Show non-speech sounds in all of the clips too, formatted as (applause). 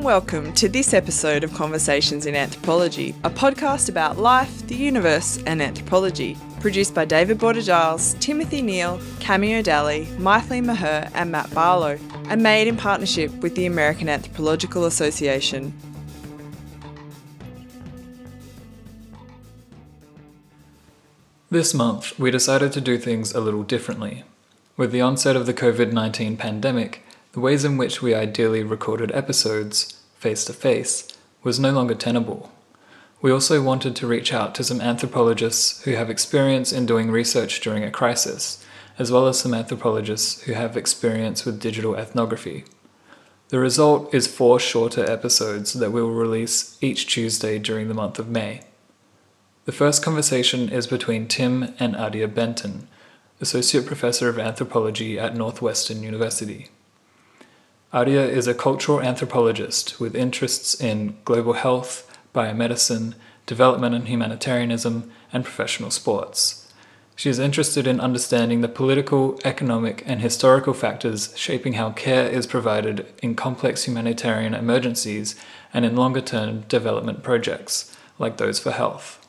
and welcome to this episode of Conversations in Anthropology, a podcast about life, the universe, and anthropology. Produced by David Boarder Giles, Timothy Neale, Cameo Dalley, Mythily Meher, and Matt Barlow, and made in partnership with the American Anthropological Association. This month, we decided to do things a little differently. With the onset of the COVID 19 pandemic, the ways in which we ideally recorded episodes, face to face, was no longer tenable. We also wanted to reach out to some anthropologists who have experience in doing research during a crisis, as well as some anthropologists who have experience with digital ethnography. The result is four shorter episodes that we will release each Tuesday during the month of May. The first conversation is between Tim and Adia Benton, Associate Professor of Anthropology at Northwestern University. Adia is a cultural anthropologist with interests in global health, biomedicine, development and humanitarianism, and professional sports. She is interested in understanding the political, economic, and historical factors shaping how care is provided in complex humanitarian emergencies and in longer term development projects, like those for health.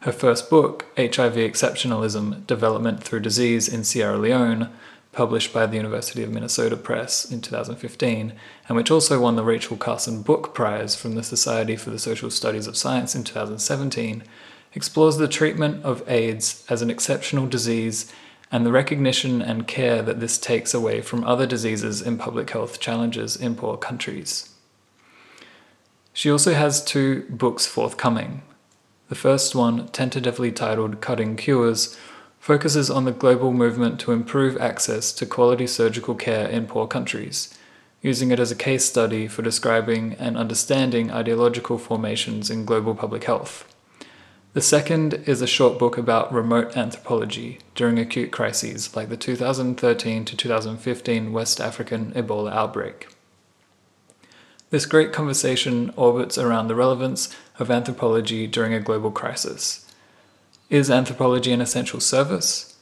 Her first book, HIV Exceptionalism Development Through Disease in Sierra Leone, published by the University of Minnesota Press in 2015, and which also won the Rachel Carson Book Prize from the Society for the Social Studies of Science in 2017, explores the treatment of AIDS as an exceptional disease and the recognition and care that this takes away from other diseases in public health challenges in poor countries. She also has two books forthcoming the first one, tentatively titled Cutting Cures, focuses on the global movement to improve access to quality surgical care in poor countries, using it as a case study for describing and understanding ideological formations in global public health. The second is a short book about remote anthropology during acute crises like the 2013 to 2015 West African Ebola outbreak. This great conversation orbits around the relevance of anthropology during a global crisis. Is anthropology an essential service?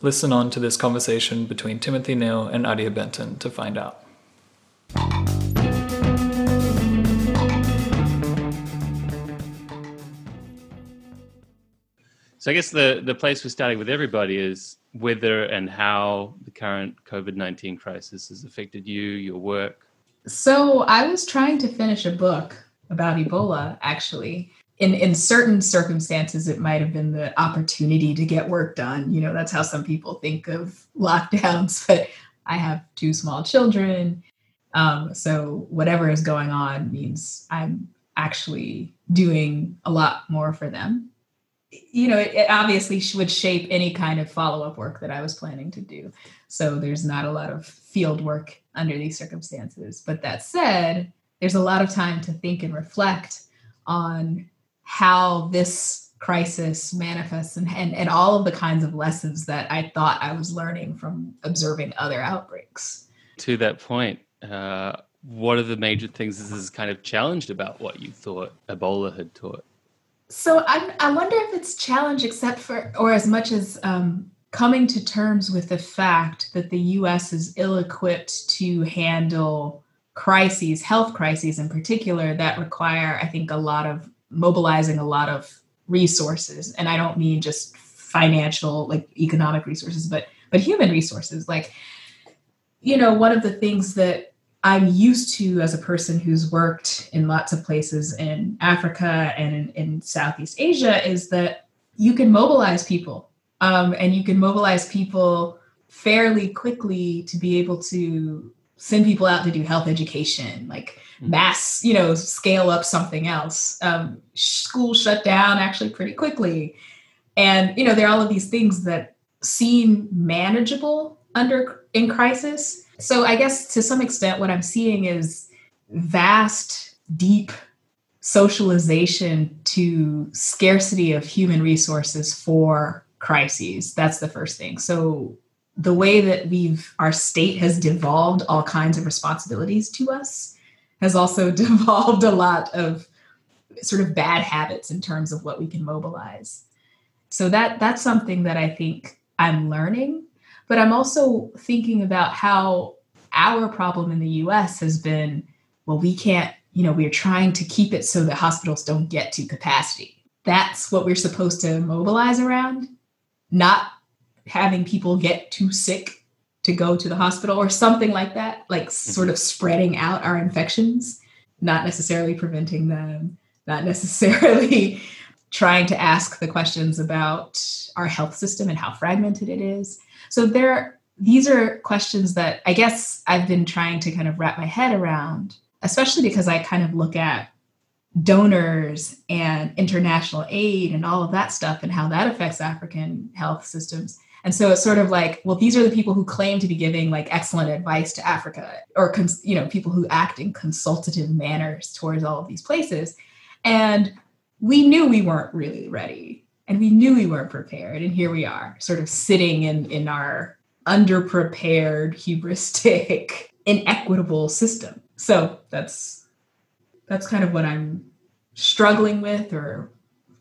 Listen on to this conversation between Timothy Neale and Adia Benton to find out. So I guess the, the place we're starting with everybody is whether and how the current COVID 19 crisis has affected you, your work, so I was trying to finish a book about Ebola, actually. In, in certain circumstances, it might have been the opportunity to get work done. You know, that's how some people think of (laughs) lockdowns. But I have two small children. Um, so whatever is going on means I'm actually doing a lot more for them. You know, it, it obviously would shape any kind of follow up work that I was planning to do. So there's not a lot of field work under these circumstances. But that said, there's a lot of time to think and reflect on how this crisis manifests and, and, and all of the kinds of lessons that I thought I was learning from observing other outbreaks. To that point, uh, what are the major things this has kind of challenged about what you thought Ebola had taught? So I, I wonder if it's challenged except for, or as much as um, coming to terms with the fact that the US is ill equipped to handle crises, health crises in particular, that require, I think, a lot of mobilizing a lot of resources. And I don't mean just financial, like economic resources, but but human resources. Like, you know, one of the things that I'm used to as a person who's worked in lots of places in Africa and in, in Southeast Asia is that you can mobilize people um, and you can mobilize people fairly quickly to be able to send people out to do health education like mm-hmm. mass you know scale up something else um, school shut down actually pretty quickly and you know there are all of these things that seem manageable under in crisis so i guess to some extent what i'm seeing is vast deep socialization to scarcity of human resources for crises. That's the first thing. So the way that we've our state has devolved all kinds of responsibilities to us has also (laughs) devolved a lot of sort of bad habits in terms of what we can mobilize. So that that's something that I think I'm learning, but I'm also thinking about how our problem in the US has been well, we can't, you know, we're trying to keep it so that hospitals don't get to capacity. That's what we're supposed to mobilize around, not having people get too sick to go to the hospital or something like that, like mm-hmm. sort of spreading out our infections, not necessarily preventing them, not necessarily (laughs) trying to ask the questions about our health system and how fragmented it is. So there these are questions that I guess I've been trying to kind of wrap my head around, especially because I kind of look at donors and international aid and all of that stuff and how that affects African health systems. And so it's sort of like, well, these are the people who claim to be giving like excellent advice to Africa, or cons- you know, people who act in consultative manners towards all of these places. And we knew we weren't really ready, and we knew we weren't prepared. And here we are, sort of sitting in in our underprepared, hubristic, (laughs) inequitable system. So that's that's kind of what I'm struggling with, or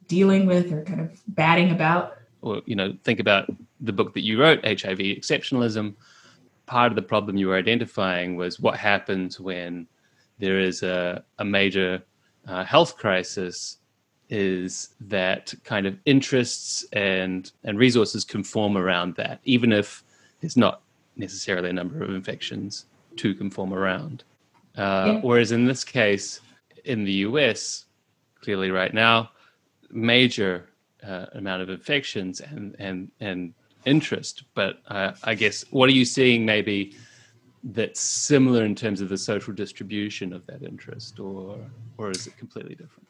dealing with, or kind of batting about. Or you know, think about the book that you wrote, HIV Exceptionalism, part of the problem you were identifying was what happens when there is a, a major uh, health crisis is that kind of interests and and resources conform around that, even if there's not necessarily a number of infections to conform around. Uh, yeah. Whereas in this case, in the US, clearly right now, major uh, amount of infections and and and interest. But uh, I guess what are you seeing maybe that's similar in terms of the social distribution of that interest, or or is it completely different?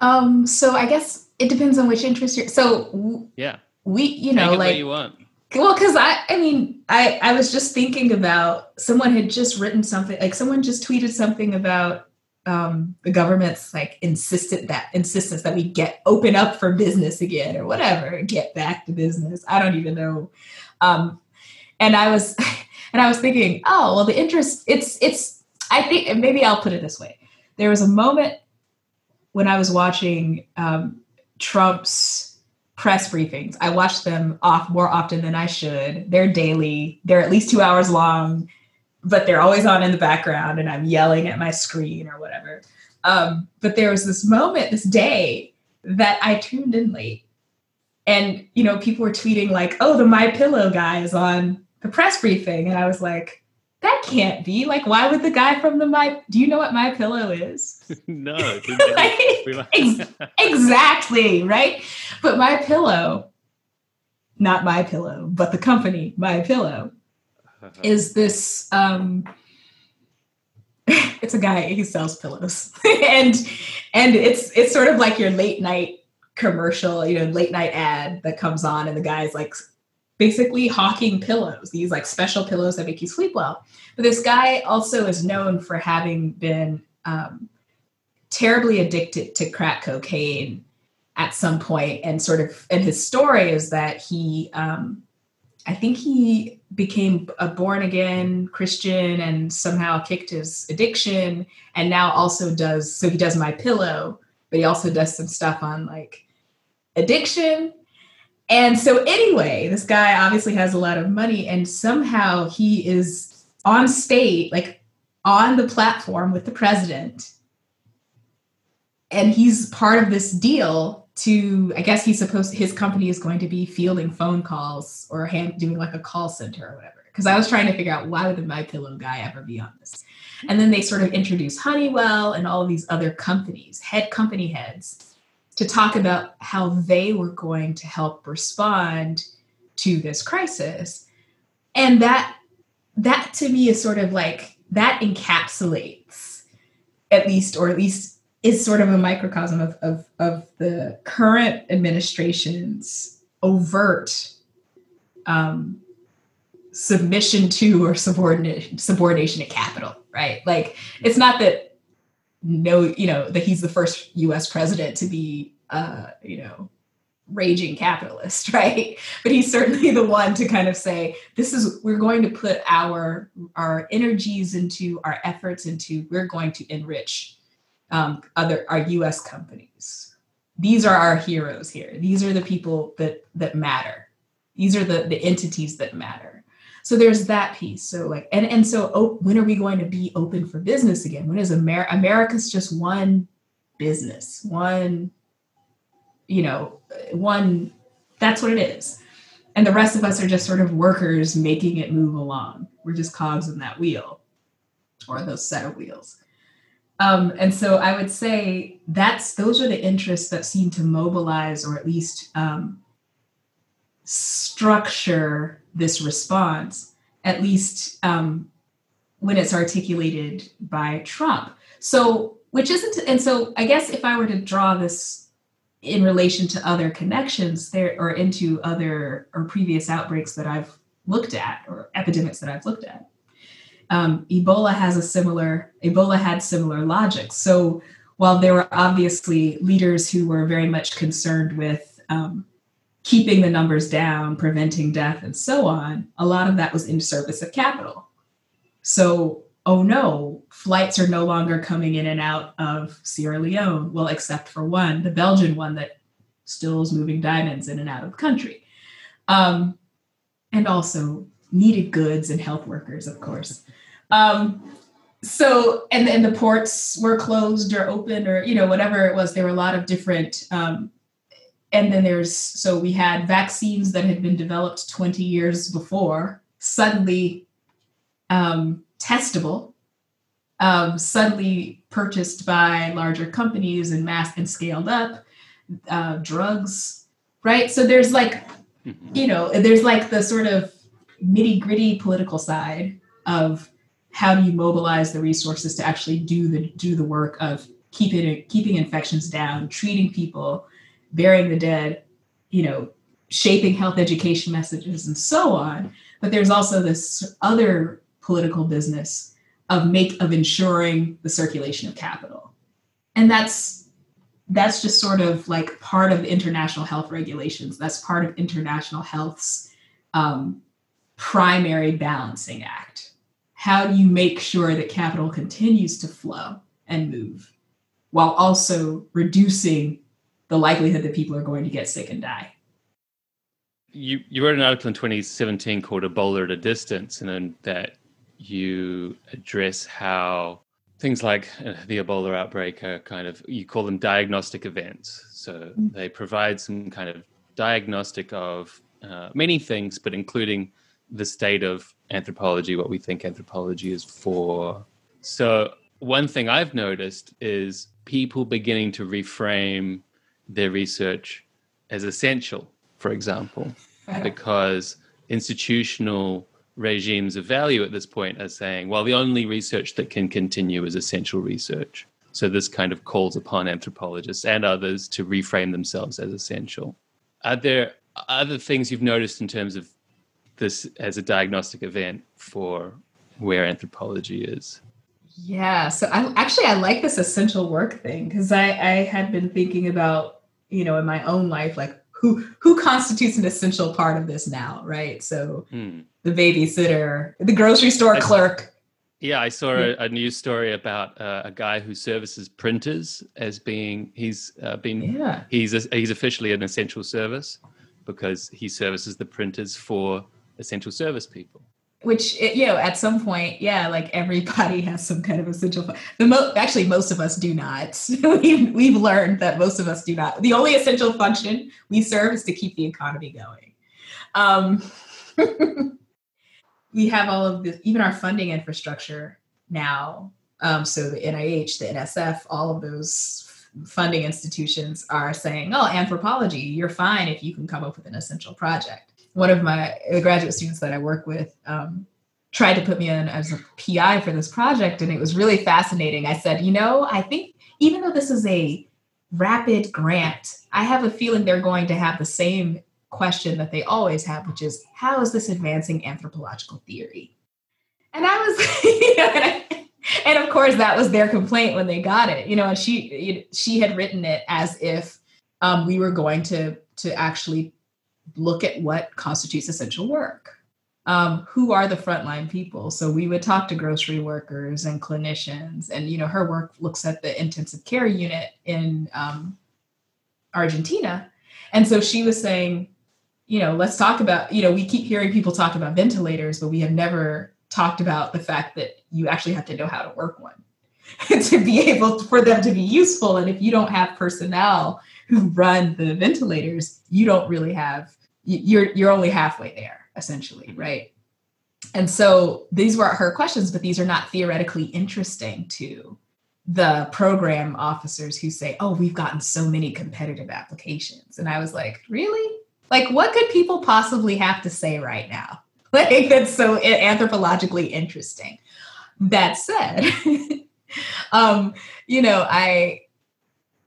Um, so I guess it depends on which interest you're. So yeah, we you know like you want. Well, because I, I mean, I, I was just thinking about someone had just written something, like someone just tweeted something about um, the government's like insistent that insistence that we get open up for business again or whatever, get back to business. I don't even know. Um, and I was, (laughs) and I was thinking, oh well, the interest. It's it's. I think maybe I'll put it this way. There was a moment when I was watching um, Trump's press briefings. I watch them off more often than I should. They're daily. They're at least two hours long but they're always on in the background and I'm yelling at my screen or whatever. Um, but there was this moment, this day that I tuned in late. And, you know, people were tweeting like, oh, the My Pillow guy is on the press briefing. And I was like, that can't be. Like, why would the guy from the My do you know what My Pillow is? (laughs) (laughs) no. like, ex- exactly, right? But My Pillow, not My Pillow, but the company, My Pillow is this um (laughs) it's a guy he sells pillows. (laughs) And and it's it's sort of like your late night commercial you know late night ad that comes on and the guy's like basically hawking pillows these like special pillows that make you sleep well. But this guy also is known for having been um, terribly addicted to crack cocaine at some point. And sort of and his story is that he um, i think he became a born again Christian and somehow kicked his addiction and now also does so he does my pillow but he also does some stuff on like addiction. And so anyway this guy obviously has a lot of money and somehow he is on stage like on the platform with the president. And he's part of this deal to i guess he's supposed his company is going to be fielding phone calls or hand, doing like a call center or whatever. Because i was trying to figure out why would the my pillow guy ever be on this? And then they sort of introduce honeywell and all of these other companies head company heads to talk about how they were going to help respond to this crisis. And that that to me is sort of like that encapsulates at least or at least is sort of a microcosm of, of, of the current administration's overt um, submission to or subordination subordination to capital, right? Like it's not that no, you know, that he's the first U.S. president to be, uh, you know, raging capitalist, (laughs) right? But he's certainly the one to kind of say, this is we're going to put our our energies into our efforts into we're going to enrich um, other our U.S. companies. These are our heroes here. These are the people that that matter. These are the the entities that matter. so there's that piece so like and and so oh, when are we going to be open for business again when is Amer- america's just one business one you know one that's what it is and the rest of us are just sort of workers making it move along we're just cogs in that wheel or those set of wheels um, and so i would say that's those are the interests that seem to mobilize or at least um, structure this response, at least um, when it's articulated by Trump. So, which isn't, and so I guess if I were to draw this in relation to other connections there or into other or previous outbreaks that I've looked at or epidemics that I've looked at, um, Ebola has a similar, Ebola had similar logic. So, while there were obviously leaders who were very much concerned with um, keeping the numbers down, preventing death, and so on, a lot of that was in service of capital. So, oh no, flights are no longer coming in and out of Sierra Leone. Well, except for one, the Belgian one that still is moving diamonds in and out of the country. Um, and also needed goods and health workers, of course. Um, so, and then the ports were closed or open or, you know, whatever it was, there were a lot of different um, and then there's so we had vaccines that had been developed 20 years before suddenly um, testable um, suddenly purchased by larger companies and mass and scaled up uh, drugs right so there's like mm-hmm. you know there's like the sort of nitty gritty political side of how do you mobilize the resources to actually do the do the work of keeping keeping infections down treating people burying the dead, you know, shaping health education messages and so on. But there's also this other political business of make of ensuring the circulation of capital. And that's that's just sort of like part of international health regulations. That's part of international health's um, primary balancing act. How do you make sure that capital continues to flow and move while also reducing the likelihood that people are going to get sick and die. You you wrote an article in 2017 called Ebola at a Distance, and in that you address how things like uh, the Ebola outbreak are kind of you call them diagnostic events. So mm-hmm. they provide some kind of diagnostic of uh, many things, but including the state of anthropology, what we think anthropology is for. So one thing I've noticed is people beginning to reframe their research as essential, for example, because institutional regimes of value at this point are saying, well, the only research that can continue is essential research. So this kind of calls upon anthropologists and others to reframe themselves as essential. Are there other things you've noticed in terms of this as a diagnostic event for where anthropology is? Yeah, so I actually I like this essential work thing because I, I had been thinking about you know in my own life like who who constitutes an essential part of this now right so hmm. the babysitter the grocery store I, clerk yeah i saw a, a news story about uh, a guy who services printers as being he's uh, been yeah. he's a, he's officially an essential service because he services the printers for essential service people. Which you know at some point yeah like everybody (laughs) has some kind of essential the mo- actually most of us do not. (laughs) We've, we've learned that most of us do not. The only essential function we serve is to keep the economy going. Um, (laughs) we have all of this even our funding infrastructure now um, so the nih the nsf all of those funding institutions are saying oh anthropology you're fine if you can come up with an essential project one of my graduate students that I work with um, tried to put me in as a PI for this project, and it was really fascinating. I said, you know, I think even though this is a rapid grant, I have a feeling they're going to have the same question that they always have, which is, how is this advancing anthropological theory? And I was, (laughs) you know, and, I, and of course that was their complaint when they got it, you know, and she she had written it as if um, we were going to to actually look at what constitutes essential work. Um, who are the frontline people? So we would talk to grocery workers and clinicians, and you know, her work looks at the intensive care unit in um, Argentina, and so she was saying, you know, let's talk about, you know, we keep hearing people talk about ventilators, but we have never talked about the fact that you actually have to know how to work one (laughs) to be able to, for them to be useful. And if you don't have personnel who run the ventilators, you don't really have you're you're only halfway there essentially, right? And so these were her questions, but these are not theoretically interesting to the program officers who say, "Oh, we've gotten so many competitive applications." And I was like, "Really? Like what could people possibly have to say right now?" (laughs) Like that's so anthropologically interesting. That said, (laughs) um, you know, I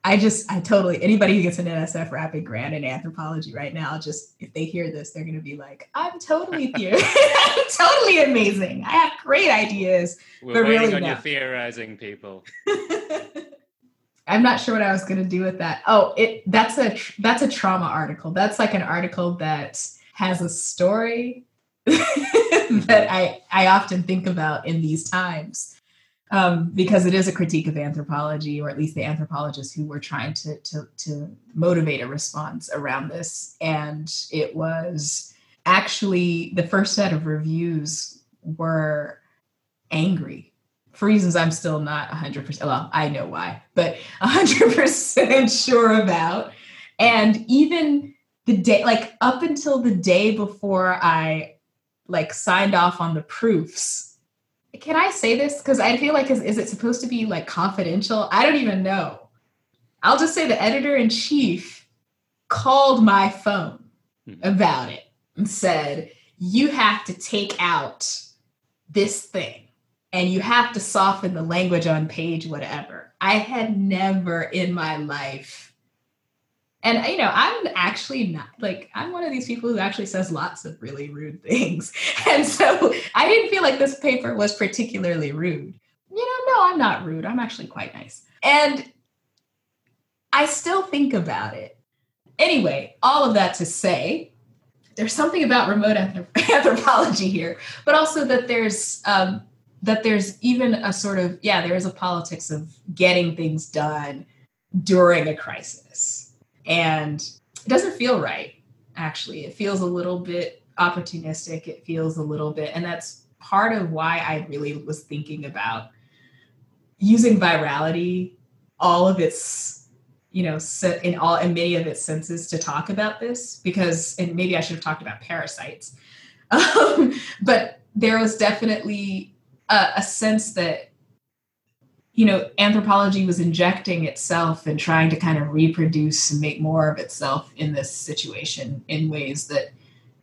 I just, I totally, anybody who gets an NSF rapid grant in anthropology right now, just if they hear this, they're going to be like, I'm totally (laughs) here. I'm (laughs) totally amazing. I have great ideas. We're but really on no. your theorizing, people. (laughs) I'm not sure what I was going to do with that. Oh, it that's a that's a trauma article. That's like an article that has a story that mm-hmm. I I often think about in these times um, because it is a critique of anthropology, or at least the anthropologists who were trying to, to, to motivate a response around this. And it was actually the first set of reviews were angry for reasons I'm still not 100%. Well, I know why, but 100% (laughs) sure about. And even the day, like up until the day before I like signed off on the proofs can I say this? Because I feel like, is, is it supposed to be like confidential? I don't even know. I'll just say the editor in chief called my phone hmm. about it and said, You have to take out this thing and you have to soften the language on page whatever. I had never in my life and you know, I'm actually not like I'm one of these people who actually says lots of really rude things. (laughs) And so I didn't feel like this paper was particularly rude. You know, no, I'm not rude. I'm actually quite nice. And I still think about it. Anyway, all of that to say, there's something about remote (laughs) anthropology here, but also that there's um, that there's even a sort of yeah, there is a politics of getting things done during a crisis and it doesn't feel right, actually. It feels a little bit opportunistic. It feels a little bit, and that's part of why I really was thinking about using virality, all of its, you know, in all in many of its senses to talk about this, because and maybe I should have talked about parasites. (laughs) Um, but there was definitely a, a sense that you know, anthropology was injecting itself and trying to kind of reproduce and make more of itself in this situation in ways that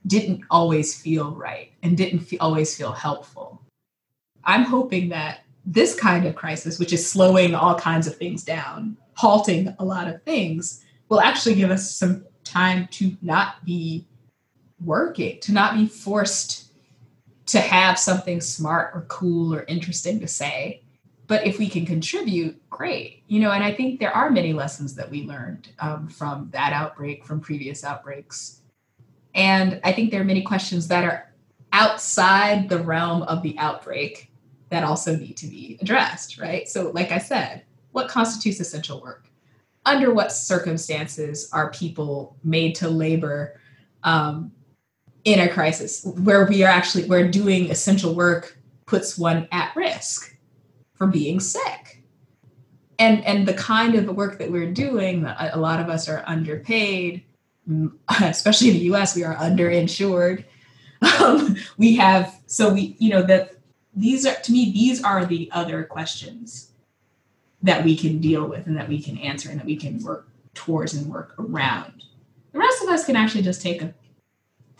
didn't always feel right and didn't feel, always feel helpful. I'm hoping that this kind of crisis, which is slowing all kinds of things down, halting a lot of things, will actually give us some time to not be working, to not be forced to have something smart or cool or interesting to say but if we can contribute great. You know and i think there are many lessons that we learned um, from that outbreak from previous outbreaks. And i think there are many questions that are outside the realm of the outbreak that also need to be addressed right? So like i said what constitutes essential work? Under what circumstances are people made to labor um, in a crisis? Where we are actually where doing essential work puts one at risk for being sick. And, and the kind of work that we're doing, a lot of us are underpaid, (laughs) especially in the US, we are underinsured. Um, we have, so we, you know, that these are, to me, these are the other questions that we can deal with and that we can answer and that we can work towards and work around. The rest of us can actually just take a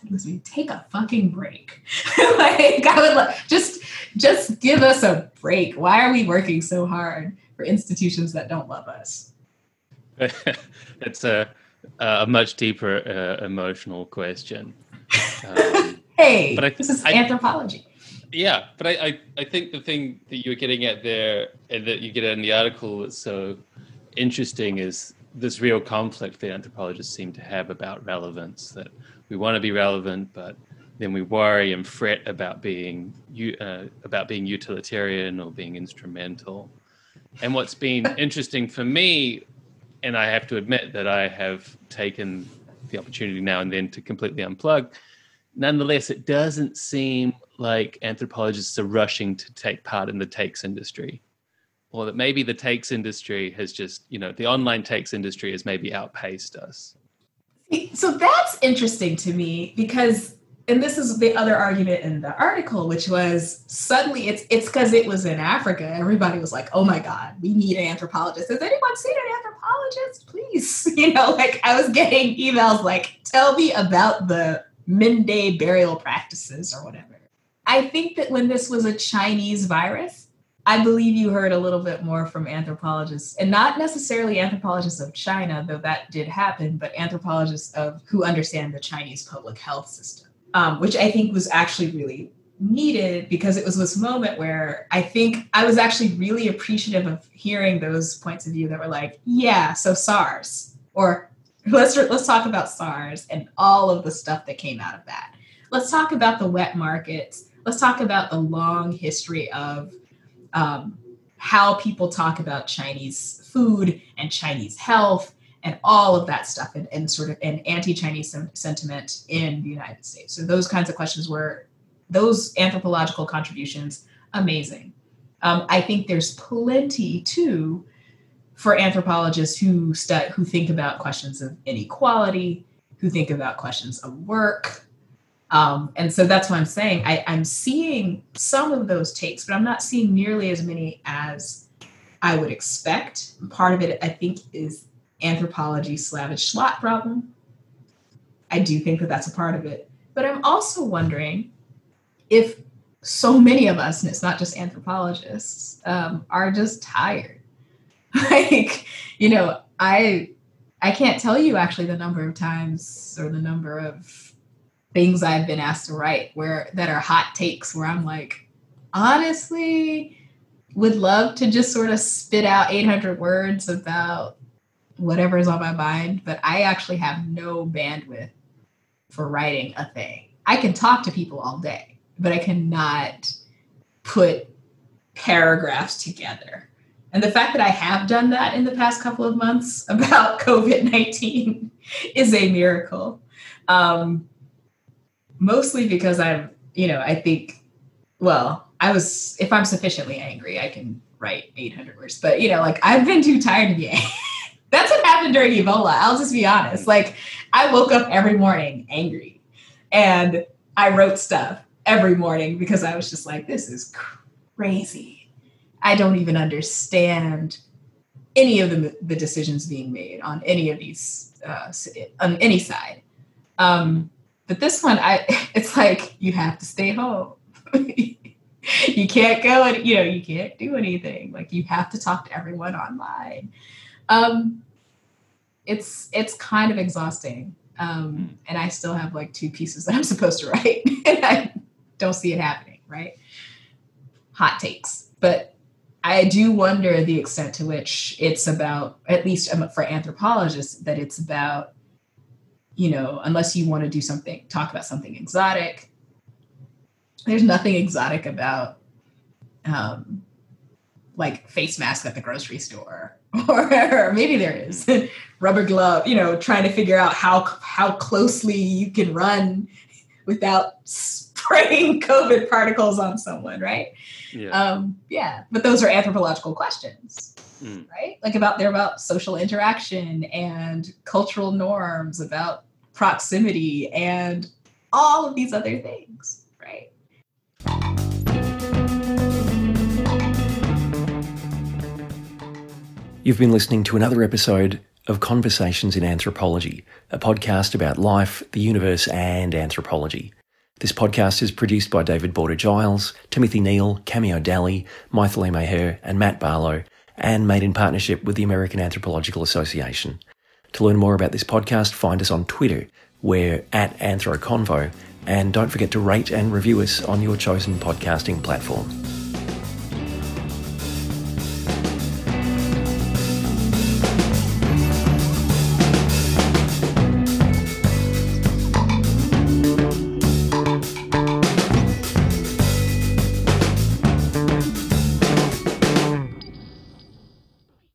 me, take a fucking break. (laughs) like I would like just just give us a break. Why are we working so hard for institutions that don't love us? (laughs) it's a a much deeper uh, emotional question. (laughs) Um, hey, but I, this is I, anthropology. Yeah, but I, I, I think the thing that you're getting at there, and that you get in the article, that's so interesting is this real conflict that anthropologists seem to have about relevance. That we want to be relevant, but then we worry and fret about being uh, about being utilitarian or being instrumental. And what's been (laughs) interesting for me, and I have to admit that I have taken the opportunity now and then to completely unplug. Nonetheless, it doesn't seem like anthropologists are rushing to take part in the takes industry. Or that maybe the takes industry has just, you know, the online takes industry has maybe outpaced us. So that's interesting to me because and this is the other argument in the article, which was suddenly it's it's because it was in Africa. Everybody was like, "Oh my God, we need an anthropologist." Has anyone seen an anthropologist? Please, (laughs) you know, like I was getting emails like, "Tell me about the Mende burial practices or whatever." I think that when this was a Chinese virus, I believe you heard a little bit more from anthropologists, and not necessarily anthropologists of China, though that did happen, but anthropologists of who understand the Chinese public health system um, which I think was actually really needed because it was this moment where I think I was actually really appreciative of hearing those points of view that were like, yeah, so SARS, or let's let's talk about SARS and all of the stuff that came out of that. Let's talk about the wet markets. Let's talk about the long history of um, how people talk about Chinese food and Chinese health and all of that stuff and, and sort of an anti-chinese sentiment in the united states. So those kinds of questions were those anthropological contributions amazing. Um, i think there's plenty too for anthropologists who stu- who think about questions of inequality who think about questions of work. Um, and so that's what i'm saying I, i'm seeing some of those takes but i'm not seeing nearly as many as i would expect. Part of it i think is anthropology savage slot problem. I do think that that's a part of it. But I'm also wondering if so many of us, and it's not just anthropologists, um, are just tired. (laughs) like, you know, I I can't tell you actually the number of times or the number of things I've been asked to write where that are hot takes where I'm like, honestly, would love to just sort of spit out 800 words about whatever is on my mind, but I actually have no bandwidth for writing a thing. I can talk to people all day, but I cannot put paragraphs together. And the fact that I have done that in the past couple of months (laughs) about COVID 19 is a miracle. Um, mostly because I'm, you know, I think, well, I was, if I'm sufficiently angry, I can write 800 words. But, you know, like I've been too tired to be. (laughs) That's what happened during Ebola. I'll just be honest. Like I woke up every morning angry and I wrote stuff every morning because I was just like, this is crazy. I don't even understand any of the, the decisions being made on any of these, uh, on any side. Um, but this one, I, (laughs) it's like, you have to stay home. (laughs) you can't go and, you know, you can't do anything. Like you have to talk to everyone online. Um, it's it's kind of exhausting. Um, hmm. and I still have like two pieces that I'm (laughs) supposed to write, (laughs) and I don't see it happening. Right? Hot takes, but I do wonder the extent to which it's about, at least um, for anthropologists, that it's about, you know, unless you want to do something, talk about something exotic. There's nothing exotic about, um, like face mask at the grocery store (laughs) or maybe there is (laughs) rubber glove you know trying to figure out how how closely you can run without spraying (laughs) covid particles on someone right yeah, um, yeah. but those are anthropological questions mm. right like about they're about social interaction and cultural norms about proximity and all of these other things right You've been listening to another episode of Conversations in Anthropology, a podcast about life, the universe, and anthropology. This podcast is produced by David Boarder Giles, Timothy Neale, Cameo Dalley, Mythily Meher, and Matt Barlow, and made in partnership with the American Anthropological Association. To learn more about this podcast, find us on Twitter. We're at AnthroConvo, and don't forget to rate and review us on your chosen podcasting platform.